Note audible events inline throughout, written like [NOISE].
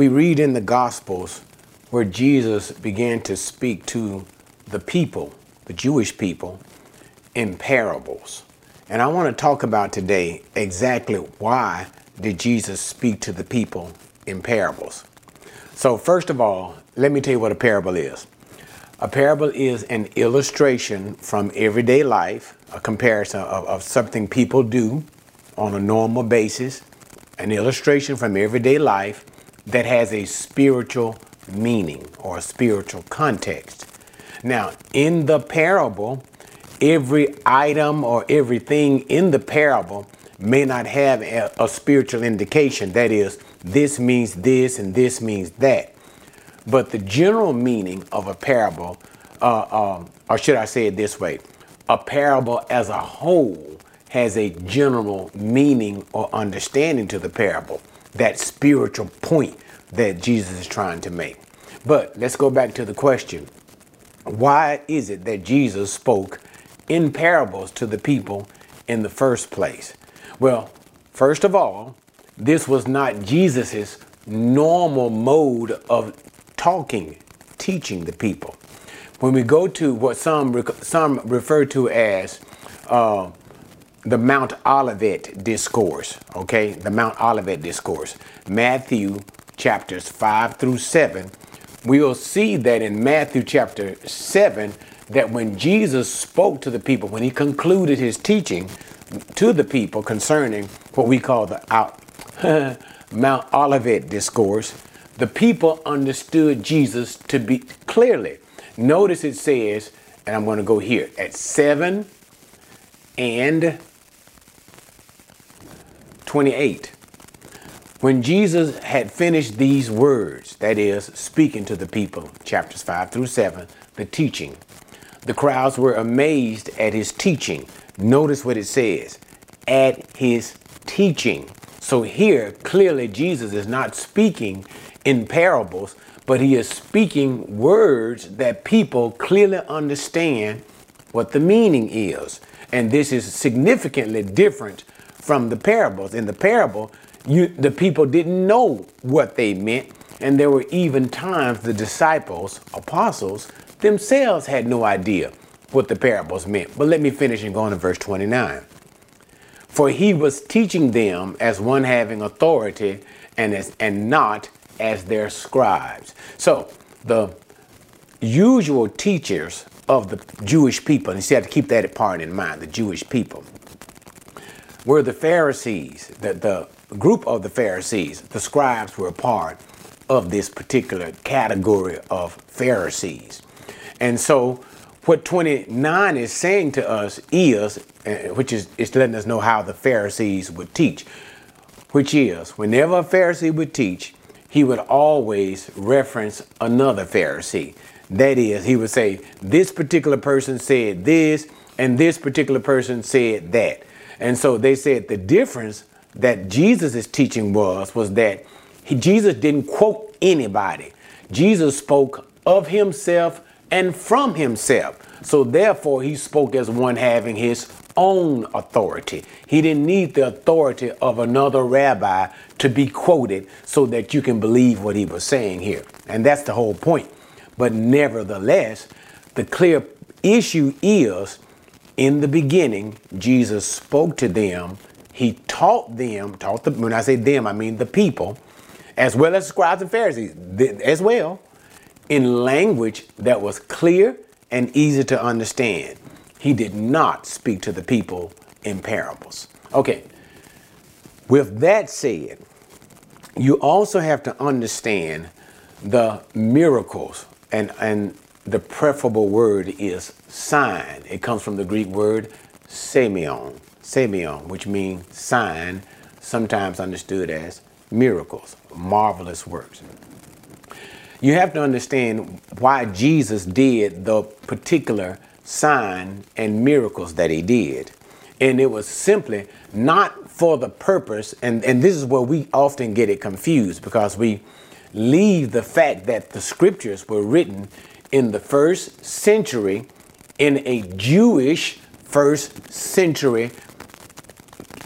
we read in the Gospels where Jesus began to speak to the people, the Jewish people, in parables. And I want to talk about today exactly why did Jesus speak to the people in parables. So first of all, let me tell you what a parable is. A parable is an illustration from everyday life, a comparison of, of something people do on a normal basis, an illustration from everyday life that has a spiritual meaning or a spiritual context. Now, in the parable, every item or everything in the parable may not have a, a, spiritual indication. That is, this means this and this means that. But the general meaning of a parable, uh, um, or should I say it this way, a parable as a whole has a general meaning or understanding to the parable, that spiritual point that Jesus is trying to make. But let's go back to the question why is it that Jesus spoke in parables to the people in the first place? Well, first of all, this was not Jesus's normal mode of talking, teaching the people. When we go to what some some refer to as uh, the Mount Olivet discourse, okay, the Mount Olivet discourse, Matthew chapters five through seven, we will see that in Matthew chapter 7 that when Jesus spoke to the people, when he concluded his teaching to the people concerning what we call the out, [LAUGHS] Mount Olivet discourse, the people understood Jesus to be clearly. Notice it says, and I'm going to go here at 7 and 28. When Jesus had finished these words, that is, speaking to the people, chapters 5 through 7, the teaching, the crowds were amazed at his teaching. Notice what it says at his teaching. So here, clearly, Jesus is not speaking in parables, but he is speaking words that people clearly understand what the meaning is. And this is significantly different from the parables. In the parable, you, the people didn't know what they meant. And there were even times the disciples, apostles, themselves had no idea what the parables meant. But let me finish and go on to verse 29. For he was teaching them as one having authority and, as, and not as their scribes. So the usual teachers of the Jewish people, and you have to keep that part in mind, the Jewish people, were the Pharisees, the, the group of the Pharisees, the scribes were a part of this particular category of Pharisees. And so what 29 is saying to us is, uh, which is, is letting us know how the Pharisees would teach, which is whenever a Pharisee would teach, he would always reference another Pharisee. That is, he would say, this particular person said this, and this particular person said that. And so they said the difference that Jesus' teaching was was that he, Jesus didn't quote anybody. Jesus spoke of himself and from himself. So therefore he spoke as one having his own authority. He didn't need the authority of another rabbi to be quoted so that you can believe what he was saying here. And that's the whole point. But nevertheless, the clear issue is in the beginning, Jesus spoke to them he taught them, taught the, when I say them, I mean the people, as well as the scribes and Pharisees, as well, in language that was clear and easy to understand. He did not speak to the people in parables. Okay, with that said, you also have to understand the miracles, and, and the preferable word is sign. It comes from the Greek word semeion semeion, which means sign, sometimes understood as miracles, marvelous works. You have to understand why Jesus did the particular sign and miracles that he did. And it was simply not for the purpose, and, and this is where we often get it confused because we leave the fact that the scriptures were written in the first century in a Jewish first century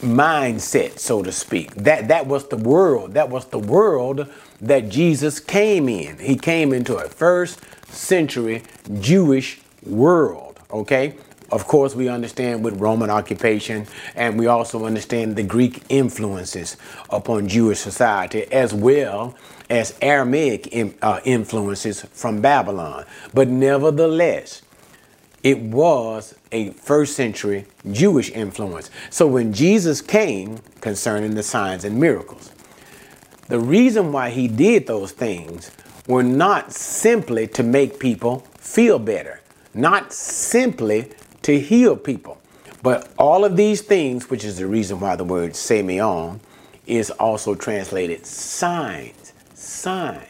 mindset, so to speak. That that was the world. That was the world that Jesus came in. He came into a first century Jewish world. Okay. Of course, we understand with Roman occupation, and we also understand the Greek influences upon Jewish society, as well as Aramaic uh, influences from Babylon. But nevertheless, it was a first century Jewish influence. So when Jesus came concerning the signs and miracles, the reason why he did those things were not simply to make people feel better, not simply to heal people, but all of these things, which is the reason why the word semeion is also translated signs, sign.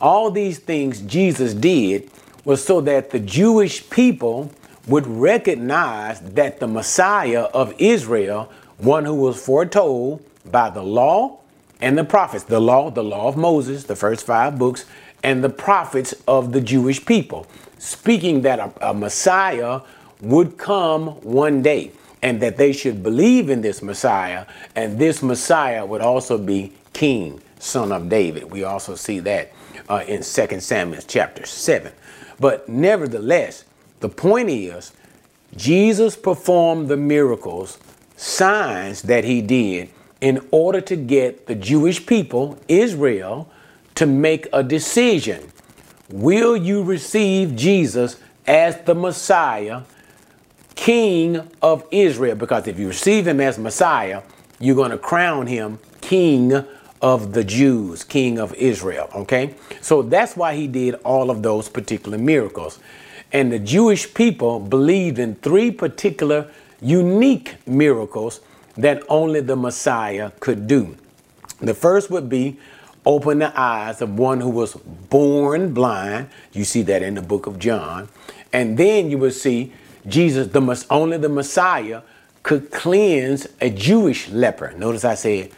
All these things Jesus did was so that the Jewish people would recognize that the Messiah of Israel, one who was foretold by the law and the prophets, the law, the law of Moses, the first five books, and the prophets of the Jewish people, speaking that a, a Messiah would come one day and that they should believe in this Messiah, and this Messiah would also be King, son of David. We also see that uh, in 2 Samuel chapter 7. But nevertheless, the point is, Jesus performed the miracles, signs that he did in order to get the Jewish people, Israel, to make a decision. Will you receive Jesus as the Messiah, King of Israel? Because if you receive him as Messiah, you're going to crown him King of the Jews, king of Israel. Okay? So that's why he did all of those particular miracles. And the Jewish people believed in three particular unique miracles that only the Messiah could do. The first would be open the eyes of one who was born blind. You see that in the book of John. And then you will see Jesus, the only the Messiah, could cleanse a Jewish leper. Notice I said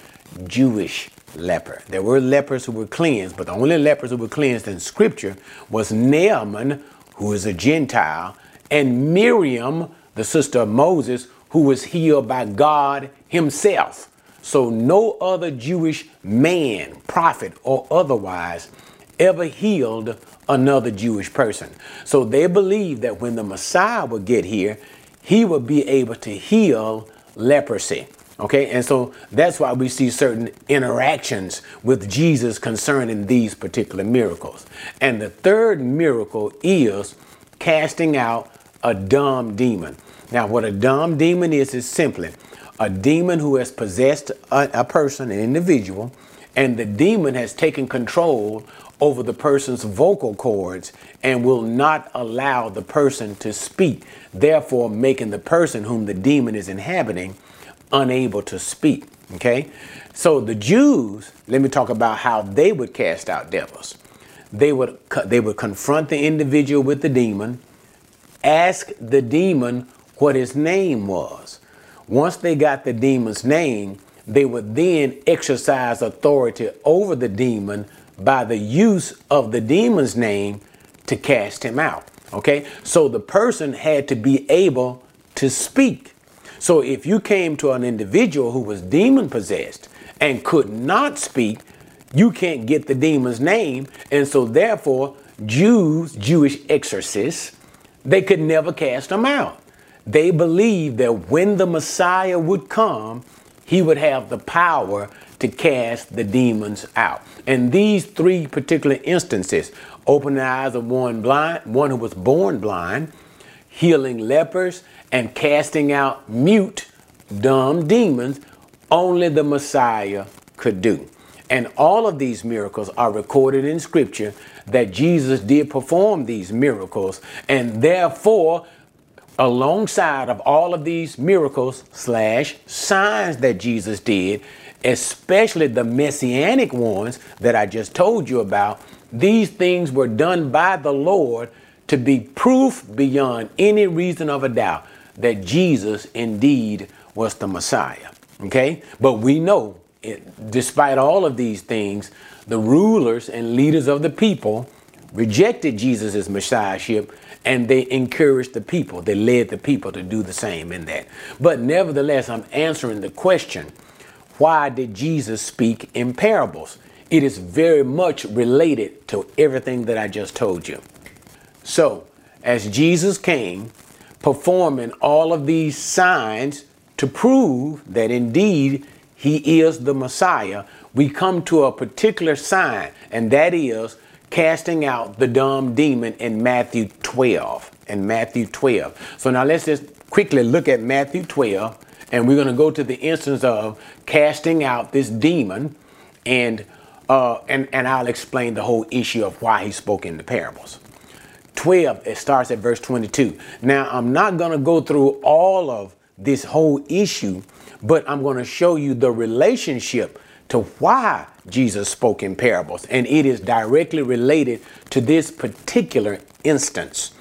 Jewish leper. There were lepers who were cleansed, but the only lepers who were cleansed in Scripture was Naaman, who is a Gentile, and Miriam, the sister of Moses, who was healed by God Himself. So no other Jewish man, prophet, or otherwise ever healed another Jewish person. So they believed that when the Messiah would get here, he would be able to heal leprosy. Okay, and so that's why we see certain interactions with Jesus concerning these particular miracles. And the third miracle is casting out a dumb demon. Now, what a dumb demon is, is simply a demon who has possessed a, a person, an individual, and the demon has taken control over the person's vocal cords and will not allow the person to speak, therefore, making the person whom the demon is inhabiting unable to speak. Okay? So the Jews, let me talk about how they would cast out devils. They would they would confront the individual with the demon, ask the demon what his name was. Once they got the demon's name, they would then exercise authority over the demon by the use of the demon's name to cast him out. Okay? So the person had to be able to speak. So if you came to an individual who was demon possessed and could not speak, you can't get the demon's name. And so therefore, Jews, Jewish exorcists, they could never cast them out. They believed that when the Messiah would come, he would have the power to cast the demons out. And these three particular instances open the eyes of one blind, one who was born blind, healing lepers, and casting out mute, dumb demons, only the Messiah could do. And all of these miracles are recorded in Scripture that Jesus did perform these miracles. And therefore, alongside of all of these miracles slash signs that Jesus did, especially the messianic ones that I just told you about, these things were done by the Lord to be proof beyond any reason of a doubt that Jesus indeed was the Messiah. Okay? But we know, it, despite all of these things, the rulers and leaders of the people rejected Jesus' messiahship and they encouraged the people. They led the people to do the same in that. But nevertheless, I'm answering the question why did Jesus speak in parables? It is very much related to everything that I just told you. So, as Jesus came, performing all of these signs to prove that indeed he is the Messiah, we come to a particular sign, and that is casting out the dumb demon in Matthew 12. In Matthew 12. So now let's just quickly look at Matthew 12, and we're going to go to the instance of casting out this demon, and uh, and and I'll explain the whole issue of why he spoke in the parables. 12, it starts at verse 22. Now, I'm not going to go through all of this whole issue, but I'm going to show you the relationship to why Jesus spoke in parables, and it is directly related to this particular instance.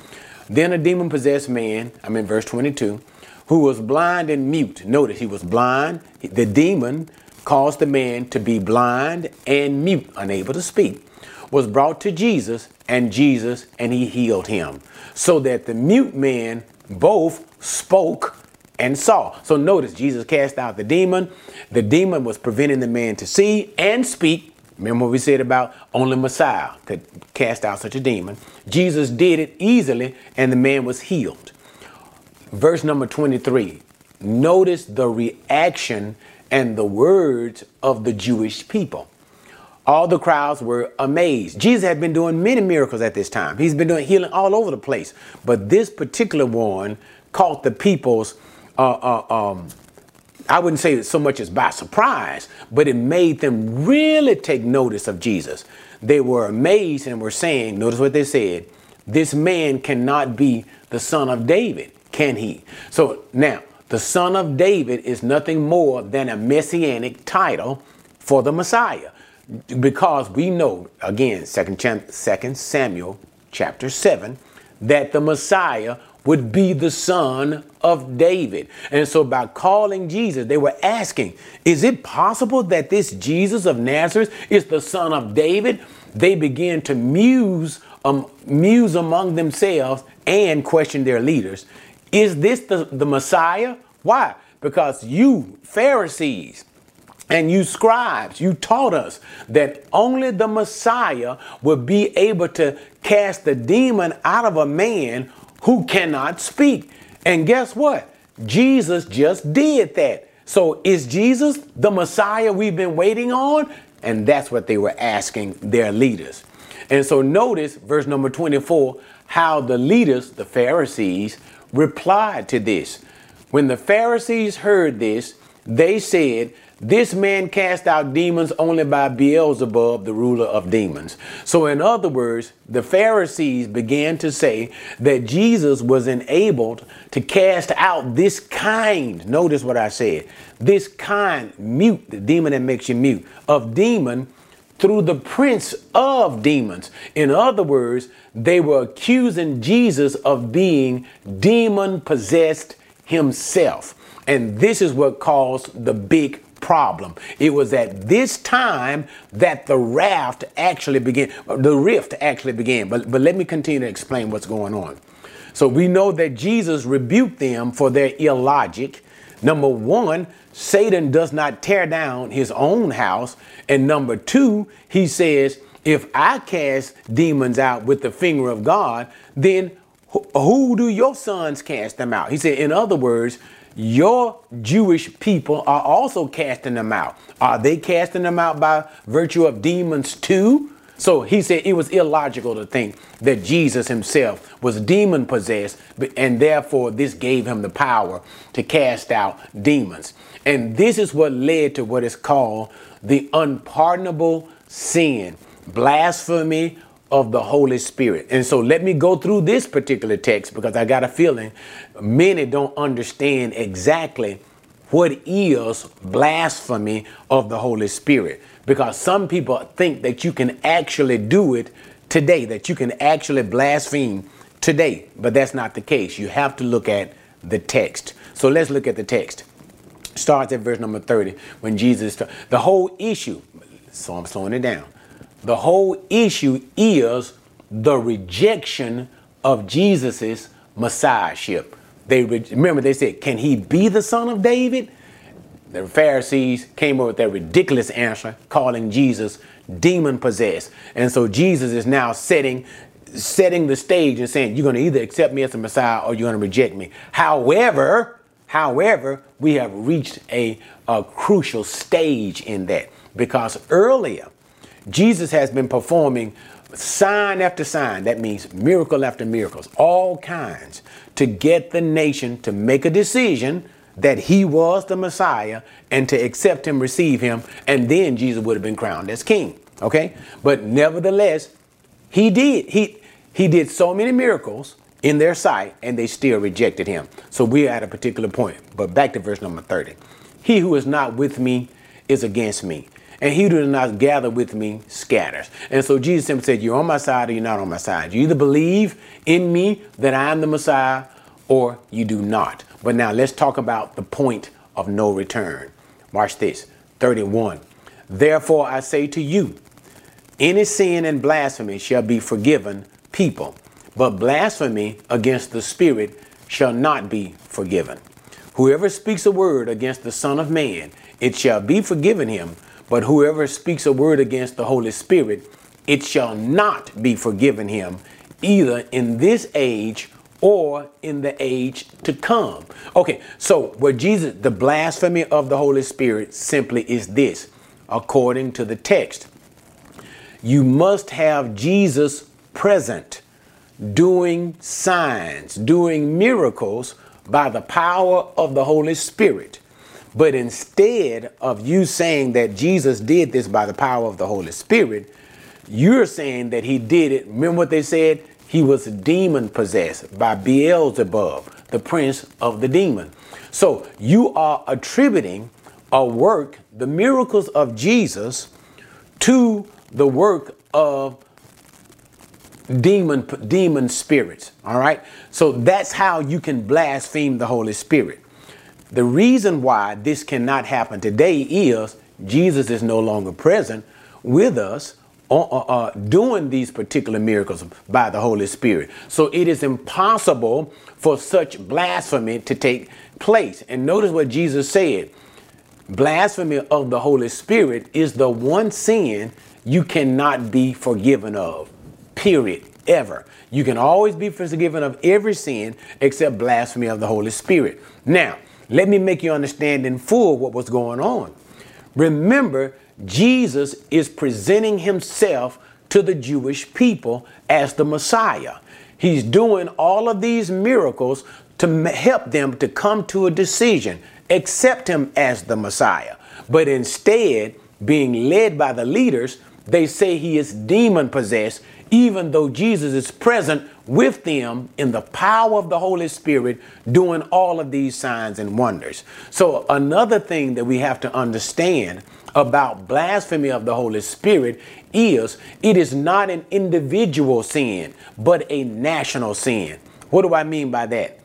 Then a demon possessed man, I'm in verse 22, who was blind and mute. Notice he was blind. The demon caused the man to be blind and mute, unable to speak, was brought to Jesus, and Jesus, and he healed him. So that the mute man both spoke and saw. So notice Jesus cast out the demon. The demon was preventing the man to see and speak. Remember what we said about only Messiah could cast out such a demon. Jesus did it easily and the man was healed. Verse number 23. Notice the reaction and the words of the Jewish people. All the crowds were amazed. Jesus had been doing many miracles at this time. He's been doing healing all over the place. But this particular one caught the people's uh, uh, um, I wouldn't say so much as by surprise, but it made them really take notice of Jesus. They were amazed and were saying, notice what they said, this man cannot be the son of David, can he? So now, the son of David is nothing more than a messianic title for the Messiah. Because we know, again, 2 Samuel chapter 7, that the Messiah would be the son of David. And so by calling Jesus, they were asking, is it possible that this Jesus of Nazareth is the son of David? They began to muse, um, muse among themselves and question their leaders. Is this the, the Messiah? Why? Because you, Pharisees, and you scribes, you taught us that only the Messiah would be able to cast the demon out of a man who cannot speak. And guess what? Jesus just did that. So is Jesus the Messiah we've been waiting on? And that's what they were asking their leaders. And so notice verse number 24 how the leaders, the Pharisees, replied to this. When the Pharisees heard this, they said, this man cast out demons only by Beelzebub, the ruler of demons. So, in other words, the Pharisees began to say that Jesus was enabled to cast out this kind, notice what I said, this kind, mute, the demon that makes you mute, of demon through the prince of demons. In other words, they were accusing Jesus of being demon possessed himself. And this is what caused the big problem. It was at this time that the raft actually began, the rift actually began. But, but let me continue to explain what's going on. So we know that Jesus rebuked them for their illogic. Number one, Satan does not tear down his own house. And number two, he says, if I cast demons out with the finger of God, then who do your sons cast them out? He said, in other words, your Jewish people are also casting them out. Are they casting them out by virtue of demons too? So he said it was illogical to think that Jesus himself was demon possessed, and therefore this gave him the power to cast out demons. And this is what led to what is called the unpardonable sin, blasphemy of the Holy Spirit. And so let me go through this particular text because I got a feeling many don't understand exactly what is blasphemy of the Holy Spirit. Because some people think that you can actually do it today, that you can actually blaspheme today. But that's not the case. You have to look at the text. So let's look at the text. Starts at verse number 30 when Jesus, the whole issue, so I'm slowing it down the whole issue is the rejection of Jesus's messiahship. They remember they said, "Can he be the son of David?" The Pharisees came up with that ridiculous answer, calling Jesus demon possessed. And so Jesus is now setting setting the stage and saying, You're going to either accept me as the Messiah or you're going to reject me. However, however, we have reached a, a crucial stage in that because earlier Jesus has been performing sign after sign. That means miracle after miracles, all kinds, to get the nation to make a decision that he was the Messiah and to accept him, receive him, and then Jesus would have been crowned as king. Okay? But nevertheless, he did. He he did so many miracles in their sight, and they still rejected him. So we're at a particular point. But back to verse number 30. He who is not with me is against me. And he who does not gather with me scatters. And so Jesus simply said, You're on my side or you're not on my side. You either believe in me that I am the Messiah or you do not. But now let's talk about the point of no return. Watch this 31. Therefore I say to you, any sin and blasphemy shall be forgiven people, but blasphemy against the Spirit shall not be forgiven. Whoever speaks a word against the Son of Man, it shall be forgiven him, but whoever speaks a word against the Holy Spirit, it shall not be forgiven him, either in this age or in the age to come. Okay, so what Jesus, the blasphemy of the Holy Spirit simply is this, according to the text. You must have Jesus present, doing signs, doing miracles by the power of the Holy Spirit. But instead of you saying that Jesus did this by the power of the Holy Spirit, you're saying that he did it. Remember what they said? He was demon possessed by Beelzebub, the prince of the demon. So you are attributing a work, the miracles of Jesus, to the work of demon demon spirits all right so that's how you can blaspheme the holy spirit the reason why this cannot happen today is jesus is no longer present with us uh, uh, uh, doing these particular miracles by the holy spirit so it is impossible for such blasphemy to take place and notice what jesus said blasphemy of the holy spirit is the one sin you cannot be forgiven of period, ever. You can always be forgiven of every sin except blasphemy of the Holy Spirit. Now, let me make you understand in full what was going on. Remember, Jesus is presenting himself to the Jewish people as the Messiah. He's doing all of these miracles to help them to come to a decision, accept him as the Messiah. But instead, being led by the leaders, they say he is demon possessed even though Jesus is present with them in the power of the Holy Spirit doing all of these signs and wonders. So, another thing that we have to understand about blasphemy of the Holy Spirit is it is not an individual sin, but a national sin. What do I mean by that?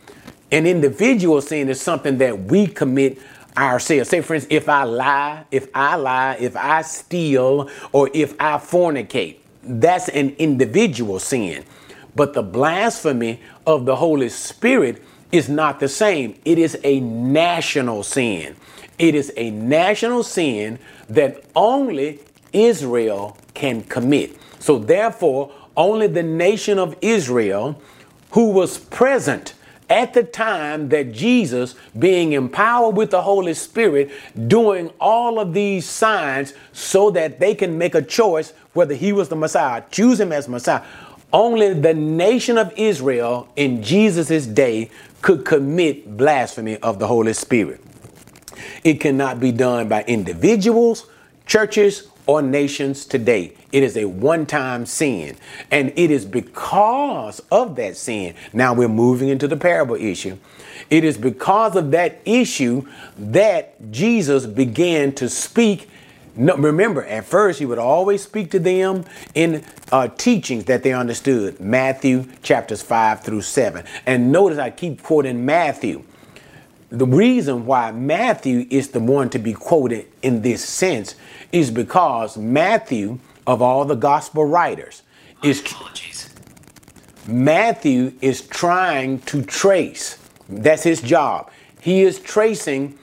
An individual sin is something that we commit ourselves. Say, for instance, if I lie, if I lie, if I steal, or if I fornicate, that's an individual sin. But the blasphemy of the Holy Spirit is not the same. It is a national sin. It is a national sin that only Israel can commit. So, therefore, only the nation of Israel, who was present at the time that Jesus, being empowered with the Holy Spirit, doing all of these signs so that they can make a choice whether he was the Messiah, choose him as Messiah. Only the nation of Israel in Jesus' day could commit blasphemy of the Holy Spirit. It cannot be done by individuals, churches, or nations today. It is a one time sin. And it is because of that sin. Now we're moving into the parable issue. It is because of that issue that Jesus began to speak. No, remember, at first, he would always speak to them in uh, teachings that they understood Matthew chapters 5 through 7. And notice I keep quoting Matthew the reason why Matthew is the one to be quoted in this sense is because Matthew, of all the gospel writers, is Matthew is trying to trace. That's his job. He is tracing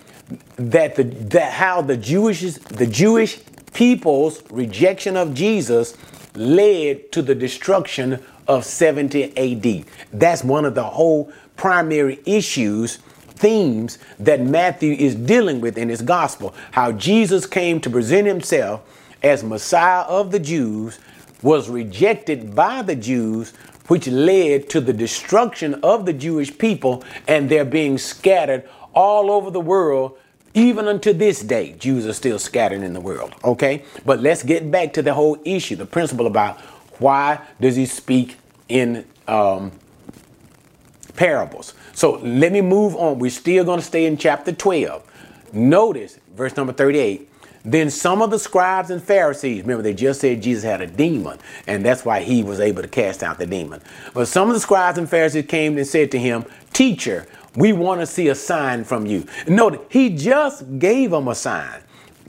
that the that how the Jewish the Jewish people's rejection of Jesus led to the destruction of 70 AD. That's one of the whole primary issues themes that Matthew is dealing with in his gospel. How Jesus came to present himself as Messiah of the Jews, was rejected by the Jews, which led to the destruction of the Jewish people and their being scattered all over the world. Even unto this day, Jews are still scattered in the world. Okay? But let's get back to the whole issue, the principle about why does he speak in um, parables. So let me move on. We're still going to stay in chapter 12. Notice verse number 38. Then some of the scribes and Pharisees, remember they just said Jesus had a demon, and that's why he was able to cast out the demon. But some of the scribes and Pharisees came and said to him, Teacher, we want to see a sign from you. Note, he just gave them a sign.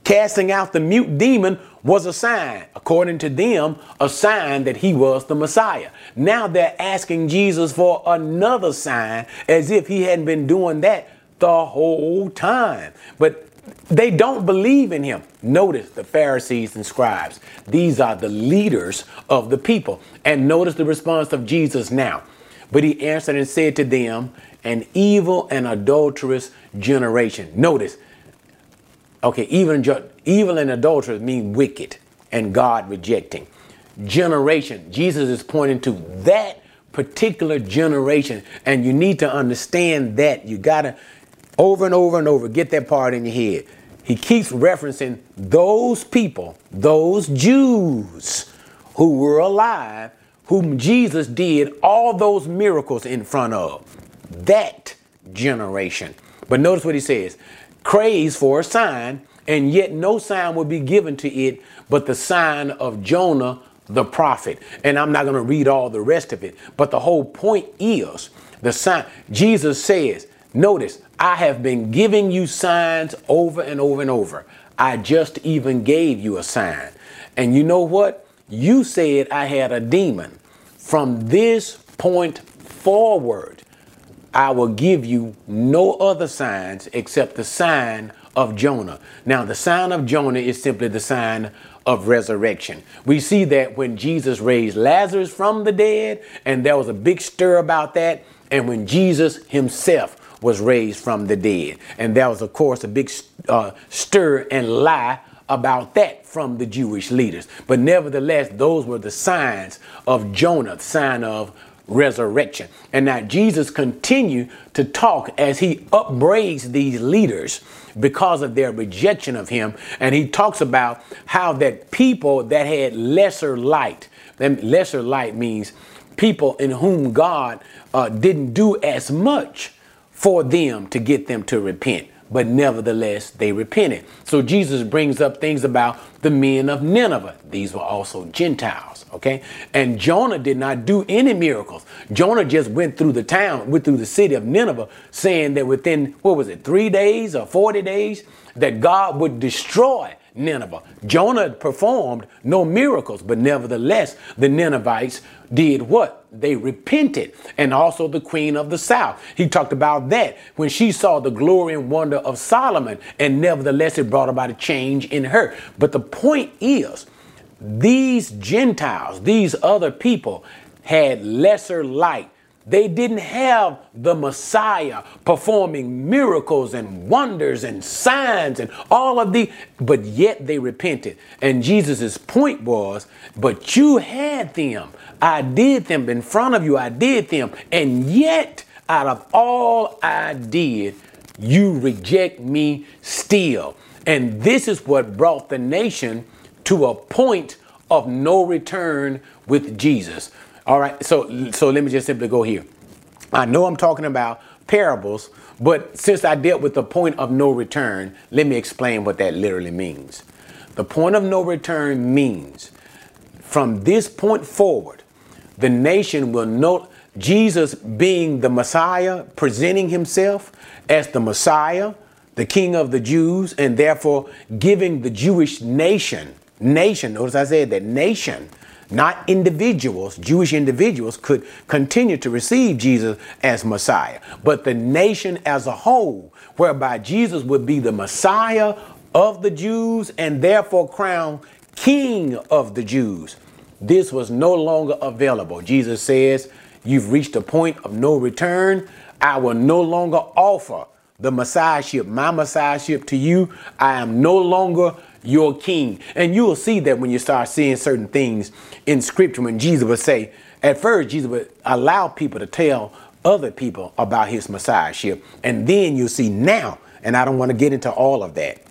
Casting out the mute demon was a sign, according to them, a sign that he was the Messiah. Now they're asking Jesus for another sign as if he hadn't been doing that the whole time. But they don't believe in him. Notice the Pharisees and scribes. These are the leaders of the people. And notice the response of Jesus now. But he answered and said to them, An evil and adulterous generation. Notice Okay, even evil and adulterous mean wicked and God rejecting. Generation, Jesus is pointing to that particular generation, and you need to understand that. You got to over and over and over get that part in your head. He keeps referencing those people, those Jews who were alive, whom Jesus did all those miracles in front of. That generation. But notice what he says craves for a sign, and yet no sign will be given to it but the sign of Jonah the prophet. And I'm not going to read all the rest of it, but the whole point is the sign. Jesus says, Notice, I have been giving you signs over and over and over. I just even gave you a sign. And you know what? You said I had a demon. From this point forward, I will give you no other signs except the sign of Jonah. Now, the sign of Jonah is simply the sign of resurrection. We see that when Jesus raised Lazarus from the dead, and there was a big stir about that, and when Jesus himself was raised from the dead. And there was, of course, a big uh, stir and lie about that from the Jewish leaders. But nevertheless, those were the signs of Jonah, sign of resurrection. And now Jesus continued to talk as he upbraids these leaders because of their rejection of him. And he talks about how that people that had lesser light, and lesser light means people in whom God uh, didn't do as much for them to get them to repent but nevertheless they repented. So Jesus brings up things about the men of Nineveh. These were also Gentiles, okay? And Jonah did not do any miracles. Jonah just went through the town, went through the city of Nineveh, saying that within, what was it, three days or 40 days, that God would destroy Nineveh. Jonah performed no miracles, but nevertheless, the Ninevites did what? They repented. And also the queen of the south. He talked about that when she saw the glory and wonder of Solomon, and nevertheless, it brought about a change in her. But the point is, these Gentiles, these other people, had lesser light they didn't have the Messiah performing miracles and wonders and signs and all of the, but yet they repented. And Jesus's point was, but you had them. I did them in front of you. I did them. And yet, out of all I did, you reject me still. And this is what brought the nation to a point of no return with Jesus. All right, so so let me just simply go here. I know I'm talking about parables, but since I dealt with the point of no return, let me explain what that literally means. The point of no return means from this point forward, the nation will note Jesus being the Messiah, presenting himself as the Messiah, the King of the Jews, and therefore giving the Jewish nation nation, notice I said that nation, not individuals, Jewish individuals could continue to receive Jesus as Messiah, but the nation as a whole, whereby Jesus would be the Messiah of the Jews and therefore crowned King of the Jews. This was no longer available. Jesus says, You've reached a point of no return. I will no longer offer the Messiahship, my Messiahship to you. I am no longer your king. And you will see that when you start seeing certain things in scripture, when Jesus would say, at first, Jesus would allow people to tell other people about his Messiahship. And then you'll see now, and I don't want to get into all of that.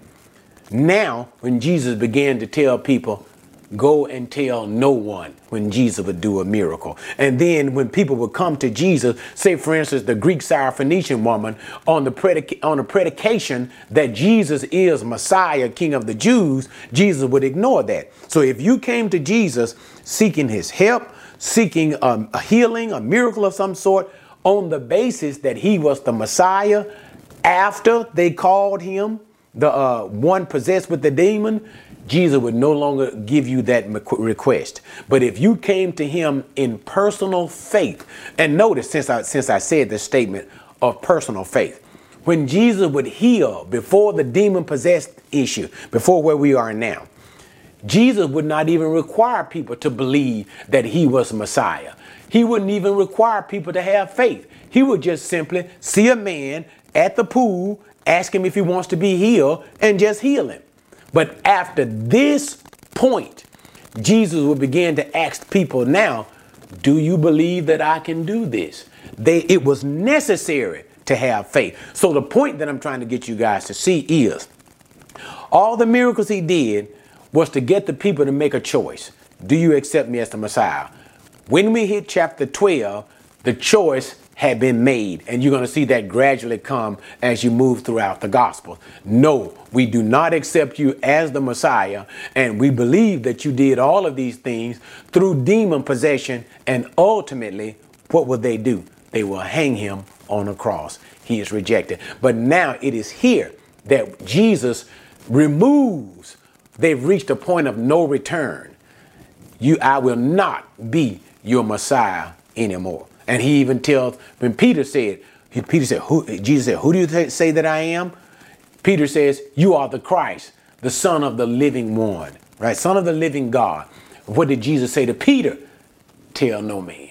Now, when Jesus began to tell people, go and tell no one when Jesus would do a miracle. And then when people would come to Jesus, say for instance the Greek Syrophoenician woman on the predic- on the predication that Jesus is Messiah, King of the Jews, Jesus would ignore that. So if you came to Jesus seeking his help, seeking a, a healing, a miracle of some sort on the basis that he was the Messiah after they called him the uh, one possessed with the demon, Jesus would no longer give you that request. But if you came to him in personal faith, and notice since I since I said the statement of personal faith, when Jesus would heal before the demon possessed issue, before where we are now, Jesus would not even require people to believe that he was Messiah. He wouldn't even require people to have faith. He would just simply see a man at the pool, ask him if he wants to be healed, and just heal him. But after this point, Jesus will begin to ask people now, do you believe that I can do this? They, it was necessary to have faith. So the point that I'm trying to get you guys to see is all the miracles he did was to get the people to make a choice. Do you accept me as the Messiah? When we hit chapter 12, the choice had been made. And you're going to see that gradually come as you move throughout the gospel. No, we do not accept you as the Messiah. And we believe that you did all of these things through demon possession. And ultimately, what will they do? They will hang him on a cross. He is rejected. But now it is here that Jesus removes, they've reached a point of no return. You, I will not be your Messiah anymore. And he even tells when Peter said, Peter said, who, Jesus said, Who do you say that I am? Peter says, You are the Christ, the Son of the living one, right? Son of the living God. What did Jesus say to Peter? Tell no man.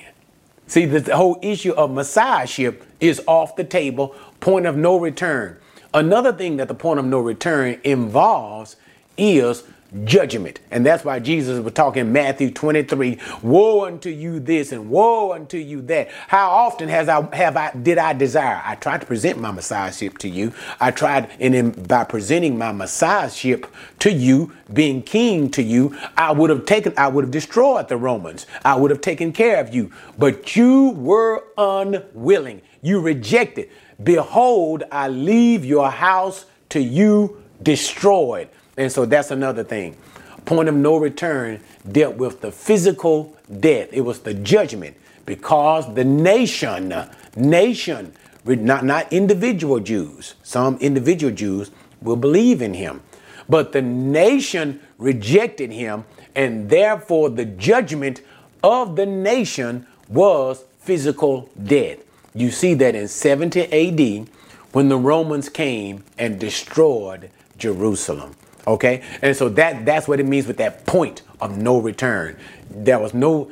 See, the whole issue of messiahship is off the table, point of no return. Another thing that the point of no return involves is judgment. And that's why Jesus was talking Matthew 23, woe unto you this and woe unto you that. How often has I have I did I desire? I tried to present my messiahship to you. I tried and in, by presenting my messiahship to you, being king to you, I would have taken I would have destroyed the Romans. I would have taken care of you. But you were unwilling. You rejected. Behold, I leave your house to you destroyed. And so that's another thing. Point of no return dealt with the physical death. It was the judgment because the nation, nation, not, not individual Jews, some individual Jews will believe in him, but the nation rejected him, and therefore the judgment of the nation was physical death. You see that in 70 AD when the Romans came and destroyed Jerusalem. Okay? And so that that's what it means with that point of no return. There was no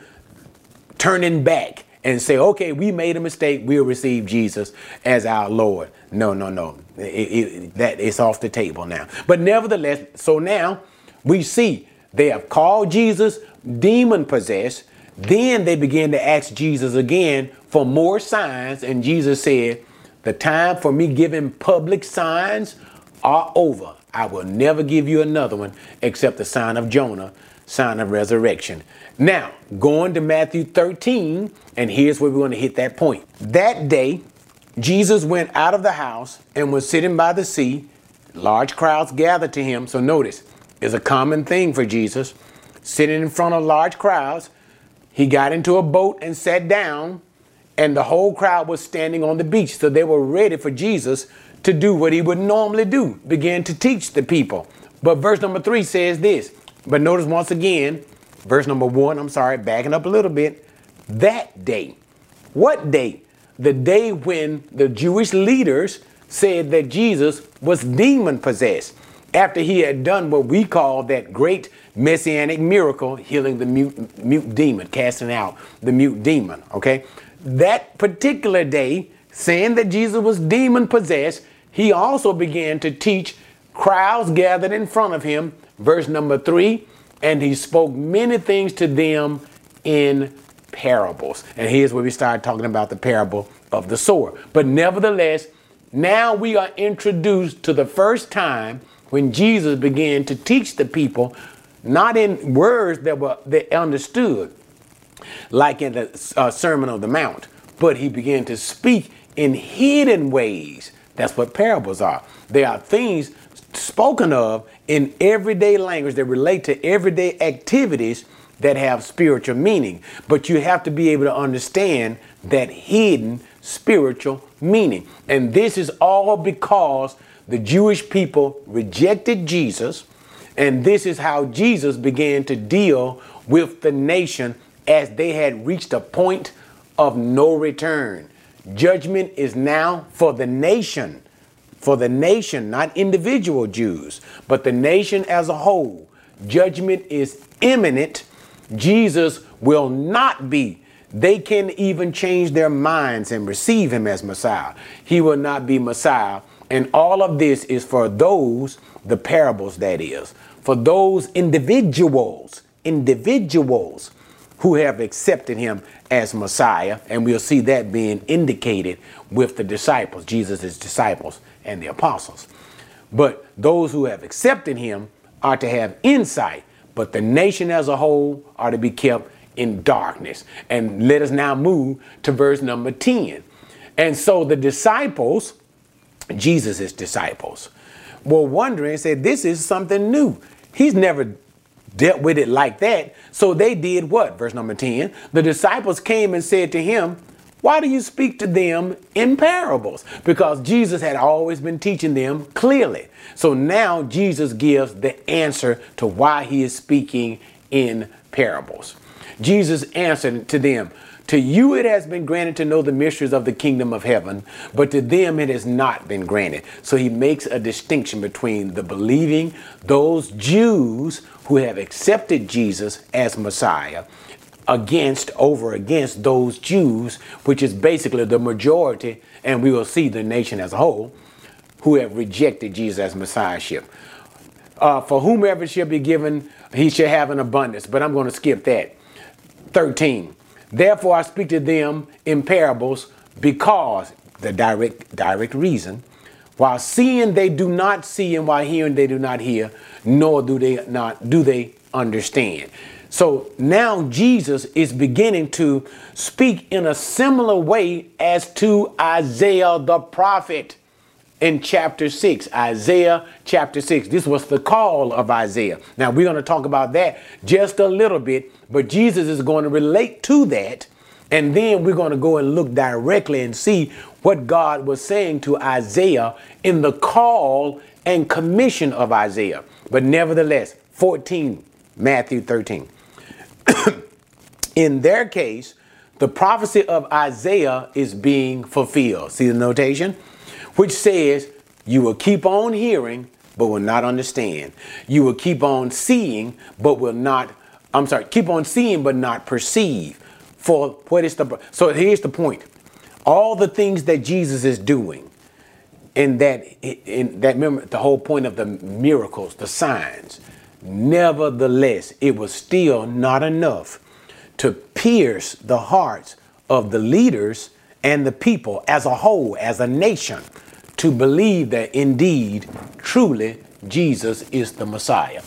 turning back and say, okay, we made a mistake. We'll receive Jesus as our Lord. No, no, no. It, it, that is off the table now. But nevertheless, so now we see they have called Jesus demon possessed. Then they begin to ask Jesus again for more signs. And Jesus said, the time for me giving public signs are over. I will never give you another one except the sign of Jonah, sign of resurrection. Now, going to Matthew 13, and here's where we're going to hit that point. That day, Jesus went out of the house and was sitting by the sea. Large crowds gathered to him. So notice, it's a common thing for Jesus. Sitting in front of large crowds, he got into a boat and sat down, and the whole crowd was standing on the beach. So they were ready for Jesus to do what he would normally do, begin to teach the people. But verse number three says this But notice once again, verse number one, I'm sorry, backing up a little bit. That day. What day? The day when the Jewish leaders said that Jesus was demon possessed after he had done what we call that great messianic miracle, healing the mute, mute demon, casting out the mute demon. Okay? That particular day, saying that Jesus was demon possessed, he also began to teach crowds gathered in front of him. Verse number three, and he spoke many things to them in parables. And here's where we start talking about the parable of the sower. But nevertheless, now we are introduced to the first time when Jesus began to teach the people, not in words that were they understood, like in the uh, Sermon on the Mount, but he began to speak in hidden ways. That's what parables are. They are things spoken of in everyday language that relate to everyday activities that have spiritual meaning. But you have to be able to understand that hidden spiritual meaning. And this is all because the Jewish people rejected Jesus. And this is how Jesus began to deal with the nation as they had reached a point of no return. Judgment is now for the nation, for the nation, not individual Jews, but the nation as a whole. Judgment is imminent Jesus will not be. They can even change their minds and receive him as Messiah. He will not be Messiah. And all of this is for those, the parables that is, for those individuals, individuals who have accepted him as Messiah. And we'll see that being indicated with the disciples, Jesus' disciples and the apostles. But those who have accepted him are to have insight but the nation as a whole are to be kept in darkness. And let us now move to verse number 10. And so the disciples, Jesus' disciples, were wondering, said, This is something new. He's never dealt with it like that. So they did what? Verse number 10. The disciples came and said to him, why do you speak to them in parables? Because Jesus had always been teaching them clearly. So now Jesus gives the answer to why he is speaking in parables. Jesus answered to them, To you it has been granted to know the mysteries of the kingdom of heaven, but to them it has not been granted. So he makes a distinction between the believing, those Jews who have accepted Jesus as Messiah, against over against those Jews, which is basically the majority, and we will see the nation as a whole, who have rejected Jesus as Messiahship. Uh, for whomever shall be given, he shall have an abundance. But I'm going to skip that. 13. Therefore I speak to them in parables because the direct direct reason. While seeing they do not see, and while hearing they do not hear, nor do they not do they understand. So now Jesus is beginning to speak in a similar way as to Isaiah the prophet in chapter 6. Isaiah chapter 6. This was the call of Isaiah. Now we're going to talk about that just a little bit, but Jesus is going to relate to that. And then we're going to go and look directly and see what God was saying to Isaiah in the call and commission of Isaiah. But nevertheless, 14, Matthew 13. [COUGHS] in their case, the prophecy of Isaiah is being fulfilled. See the notation? Which says, You will keep on hearing, but will not understand. You will keep on seeing, but will not, I'm sorry, keep on seeing, but not perceive. For what is the, so here's the point. All the things that Jesus is doing, in that, in that, remember the whole point of the miracles, the signs, Nevertheless, it was still not enough to pierce the hearts of the leaders and the people as a whole, as a nation, to believe that indeed, truly, Jesus is the Messiah.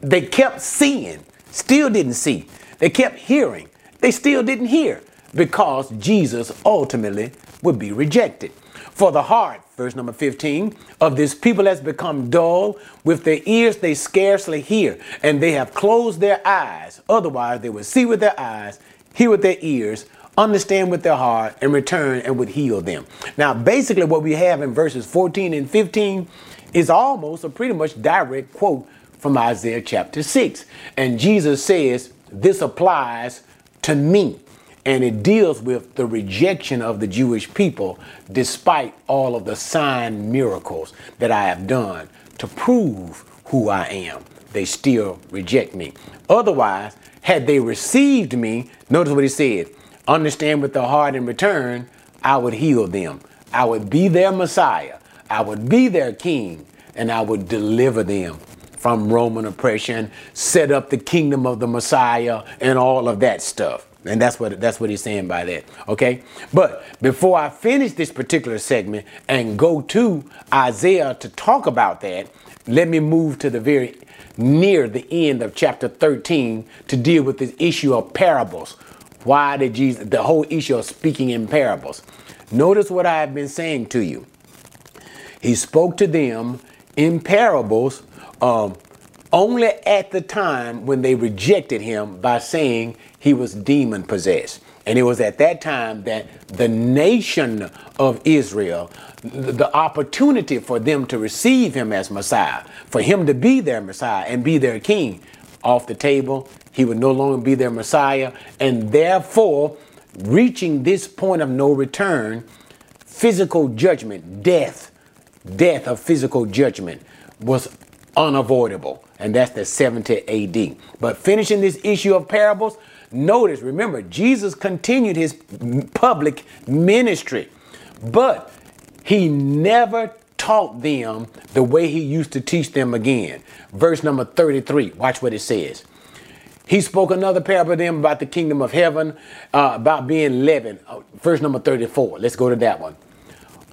They kept seeing, still didn't see. They kept hearing, they still didn't hear because Jesus ultimately would be rejected. For the heart, verse number 15, of this people has become dull. With their ears they scarcely hear, and they have closed their eyes. Otherwise, they would see with their eyes, hear with their ears, understand with their heart, and return and would heal them. Now, basically, what we have in verses 14 and 15 is almost a pretty much direct quote from Isaiah chapter 6. And Jesus says, This applies to me. And it deals with the rejection of the Jewish people despite all of the sign miracles that I have done to prove who I am. They still reject me. Otherwise, had they received me, notice what he said understand with the heart in return, I would heal them. I would be their Messiah. I would be their king, and I would deliver them from Roman oppression, set up the kingdom of the Messiah, and all of that stuff. And that's what that's what he's saying by that. Okay? But before I finish this particular segment and go to Isaiah to talk about that, let me move to the very near the end of chapter 13 to deal with this issue of parables. Why did Jesus, the whole issue of speaking in parables? Notice what I have been saying to you. He spoke to them in parables um, only at the time when they rejected him by saying he was demon possessed. And it was at that time that the nation of Israel, the opportunity for them to receive him as Messiah, for him to be their Messiah and be their king, off the table. He would no longer be their Messiah. And therefore, reaching this point of no return, physical judgment, death, death of physical judgment was unavoidable. And that's the 70 AD. But finishing this issue of parables, Notice, remember, Jesus continued his public ministry, but he never taught them the way he used to teach them again. Verse number 33, watch what it says. He spoke another parable to them about the kingdom of heaven, uh, about being leavened. Uh, verse number 34, let's go to that one.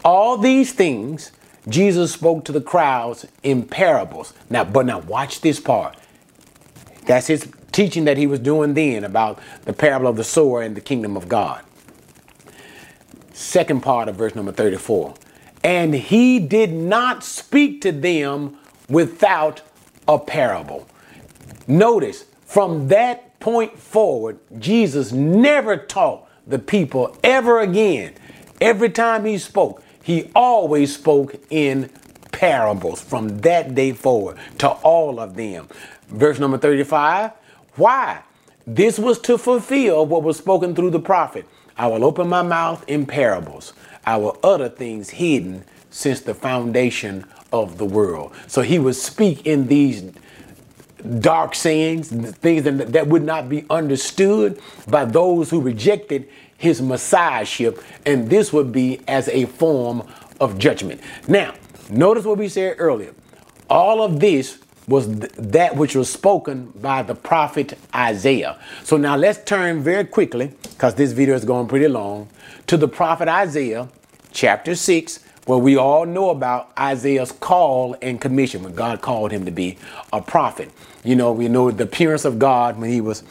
All these things Jesus spoke to the crowds in parables. Now, but now watch this part. That's his teaching that he was doing then about the parable of the sower and the kingdom of God. Second part of verse number 34. And he did not speak to them without a parable. Notice, from that point forward, Jesus never taught the people ever again. Every time he spoke, he always spoke in parables from that day forward to all of them. Verse number 35 why? This was to fulfill what was spoken through the prophet. I will open my mouth in parables. I will utter things hidden since the foundation of the world. So he would speak in these dark sayings, things that, that would not be understood by those who rejected his messiahship. And this would be as a form of judgment. Now, notice what we said earlier. All of this was th- that which was spoken by the prophet Isaiah. So now let's turn very quickly, because this video is going pretty long, to the prophet Isaiah, chapter 6, where we all know about Isaiah's call and commission when God called him to be a prophet. You know, we know the appearance of God when he was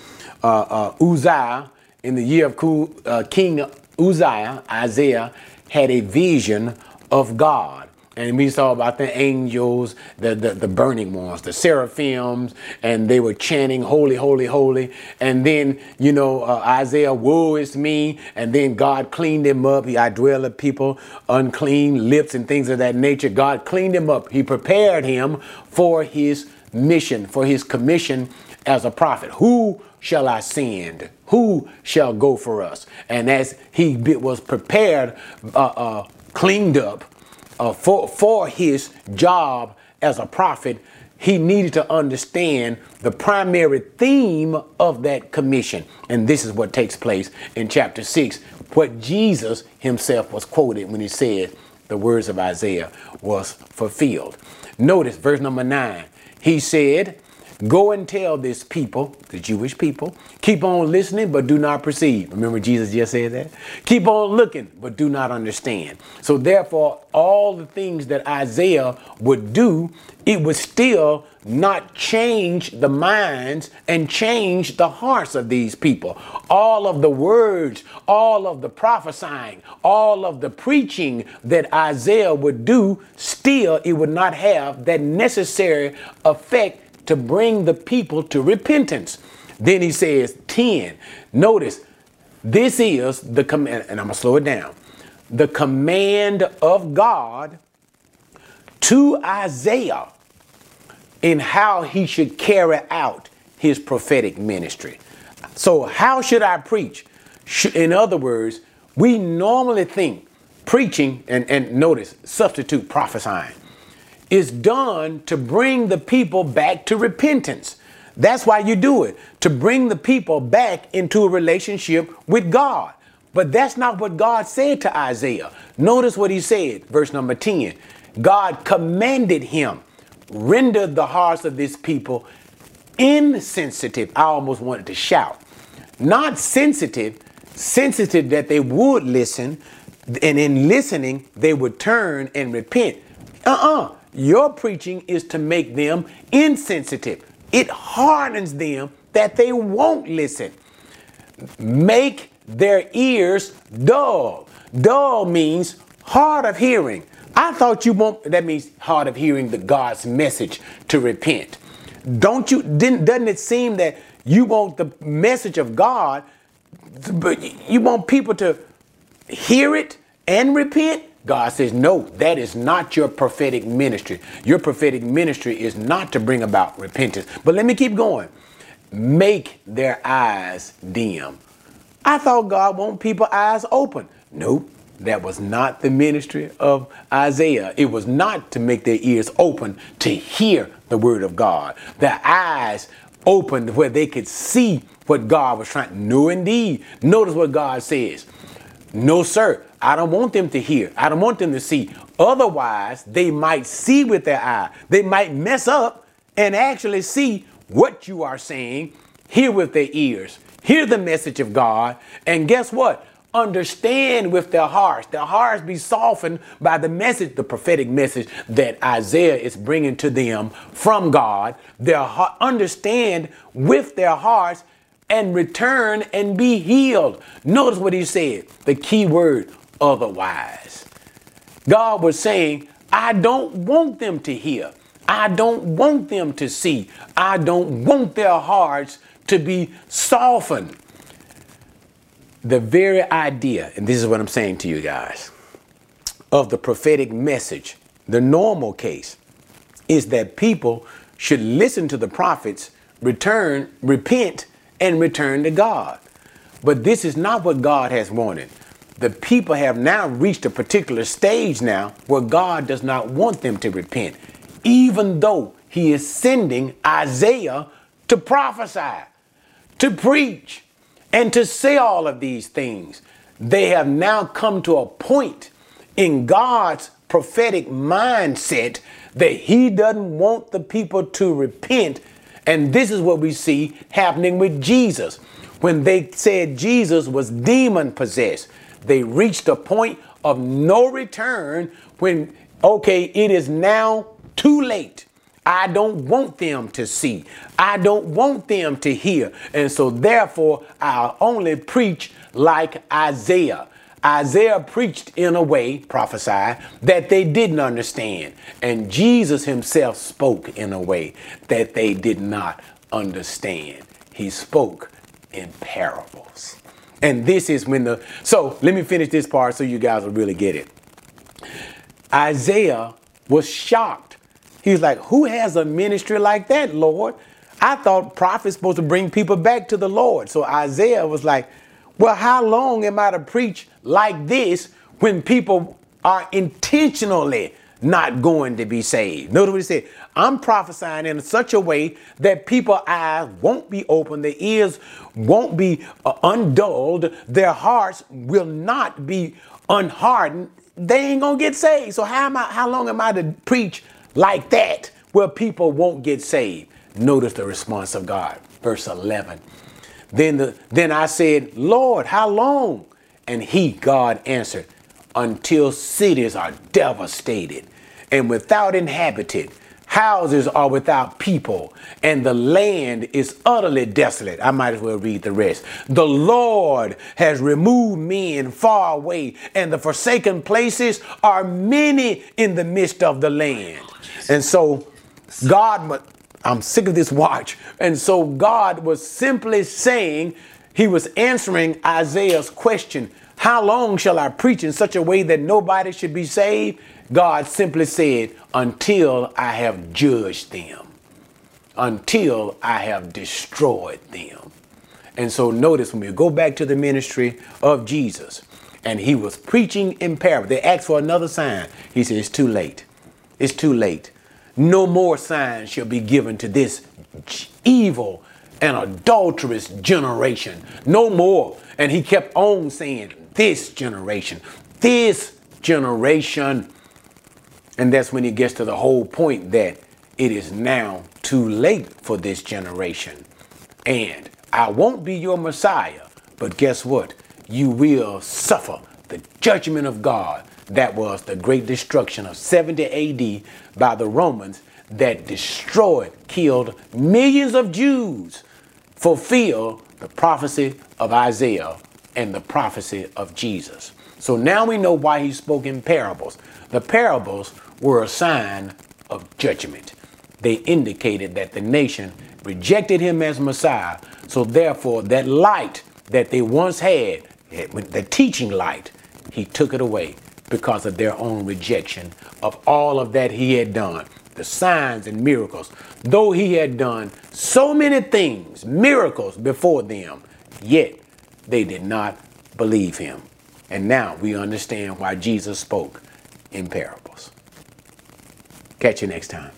uh, uh, Uzziah in the year of uh, King Uzziah, Isaiah had a vision of God. And we saw about the angels, the, the, the, burning ones, the seraphims, and they were chanting, Holy, Holy, Holy. And then, you know, uh, Isaiah, Woe is me. And then God cleaned him up. He, I dwell people, unclean lips, and things of that nature. God cleaned him up. He prepared him for his mission, for his commission as a prophet. Who shall I send? Who shall go for us? And as he was prepared, uh, uh, cleaned up, uh, for, for his job as a prophet, he needed to understand the primary theme of that commission. And this is what takes place in chapter 6, what Jesus himself was quoted when he said the words of Isaiah was fulfilled. Notice verse number 9. He said, Go and tell this people, the Jewish people, keep on listening but do not perceive. Remember Jesus just said that? Keep on looking but do not understand. So therefore, all the things that Isaiah would do, it would still not change the minds and change the hearts of these people. All of the words, all of the prophesying, all of the preaching that Isaiah would do, still it would not have that necessary effect to bring the people to repentance. Then he says 10. Notice, this is the command, and I'm going to slow it down. The command of God to Isaiah in how he should carry out his prophetic ministry. So, how should I preach? In other words, we normally think preaching, and, and notice, substitute prophesying, is done to bring the people back to repentance. That's why you do it, to bring the people back into a relationship with God. But that's not what God said to Isaiah. Notice what he said, verse number 10. God commanded him, render the hearts of this people insensitive. I almost wanted to shout. Not sensitive, sensitive that they would listen, and in listening, they would turn and repent. Uh uh-uh. uh Your preaching is to make them insensitive. It hardens them that they won't listen. Make their ears dull. Dull means hard of hearing. I thought you want that means hard of hearing the God's message to repent. Don't you didn't doesn't it seem that you want the message of God but you want people to hear it and repent? God says, no, that is not your prophetic ministry. Your prophetic ministry is not to bring about repentance. But let me keep going. Make their eyes dim. I thought God want people eyes open. Nope. That was not the ministry of Isaiah. It was not to make their ears open to hear the word of God. Their eyes opened where they could see what God was trying. To. No, indeed. Notice what God says. No, sir. I don't want them to hear. I don't want them to see. Otherwise, they might see with their eye. They might mess up and actually see what you are saying, hear with their ears, hear the message of God, and guess what? Understand with their hearts. Their hearts be softened by the message, the prophetic message that Isaiah is bringing to them from God. Their heart, understand with their hearts and return and be healed. Notice what he said. The key word, otherwise. God was saying, I don't want them to hear. I don't want them to see. I don't want their hearts to be softened. The very idea, and this is what I'm saying to you guys, of the prophetic message, the normal case, is that people should listen to the prophets, return, repent, and return to God. But this is not what God has wanted. The people have now reached a particular stage now where God does not want them to repent, even though He is sending Isaiah to prophesy to preach and to say all of these things. They have now come to a point in God's prophetic mindset that He doesn't want the people to repent. And this is what we see happening with Jesus. When they said Jesus was demon possessed, they reached a point of no return when, okay, it is now too late. I don't want them to see. I don't want them to hear. And so, therefore, I'll only preach like Isaiah. Isaiah preached in a way, prophesied, that they didn't understand. And Jesus himself spoke in a way that they did not understand. He spoke in parables. And this is when the. So, let me finish this part so you guys will really get it. Isaiah was shocked He's like, Who has a ministry like that, Lord? I thought prophets supposed to bring people back to the Lord. So Isaiah was like, Well, how long am I to preach like this when people are intentionally not going to be saved? Notice what he said. I'm prophesying in such a way that people's eyes won't be open, their ears won't be uh, undulled, their hearts will not be unhardened. They ain't gonna get saved. So how am I? How long am I to preach like that where people won't get saved. Notice the response of God. Verse 11. Then, the, then I said, Lord, how long? And he, God, answered, until cities are devastated and without inhabited, houses are without people, and the land is utterly desolate. I might as well read the rest. The Lord has removed men far away, and the forsaken places are many in the midst of the land. And so God, I'm sick of this watch. And so God was simply saying, He was answering Isaiah's question How long shall I preach in such a way that nobody should be saved? God simply said, Until I have judged them. until I have destroyed them. And so notice when we go back to the ministry of Jesus, and he was preaching in parable. They asked for another sign. He said, It's too late. It's too late. No more signs shall be given to this evil and adulterous generation. No more. And he kept on saying, This generation, this generation. And that's when he gets to the whole point that it is now too late for this generation. And I won't be your Messiah, but guess what? You will suffer the judgment of God. That was the great destruction of 70 AD by the Romans that destroyed, killed millions of Jews, fulfill the prophecy of Isaiah and the prophecy of Jesus. So now we know why he spoke in parables. The parables were a sign of judgment. They indicated that the nation rejected him as Messiah. So therefore, that light that they once had, the teaching light, he took it away because of their own rejection of all of that he had done the signs and miracles. Though he had done so many things, miracles before them, yet they did not believe him. And now we understand why Jesus spoke in parables. Catch you next time.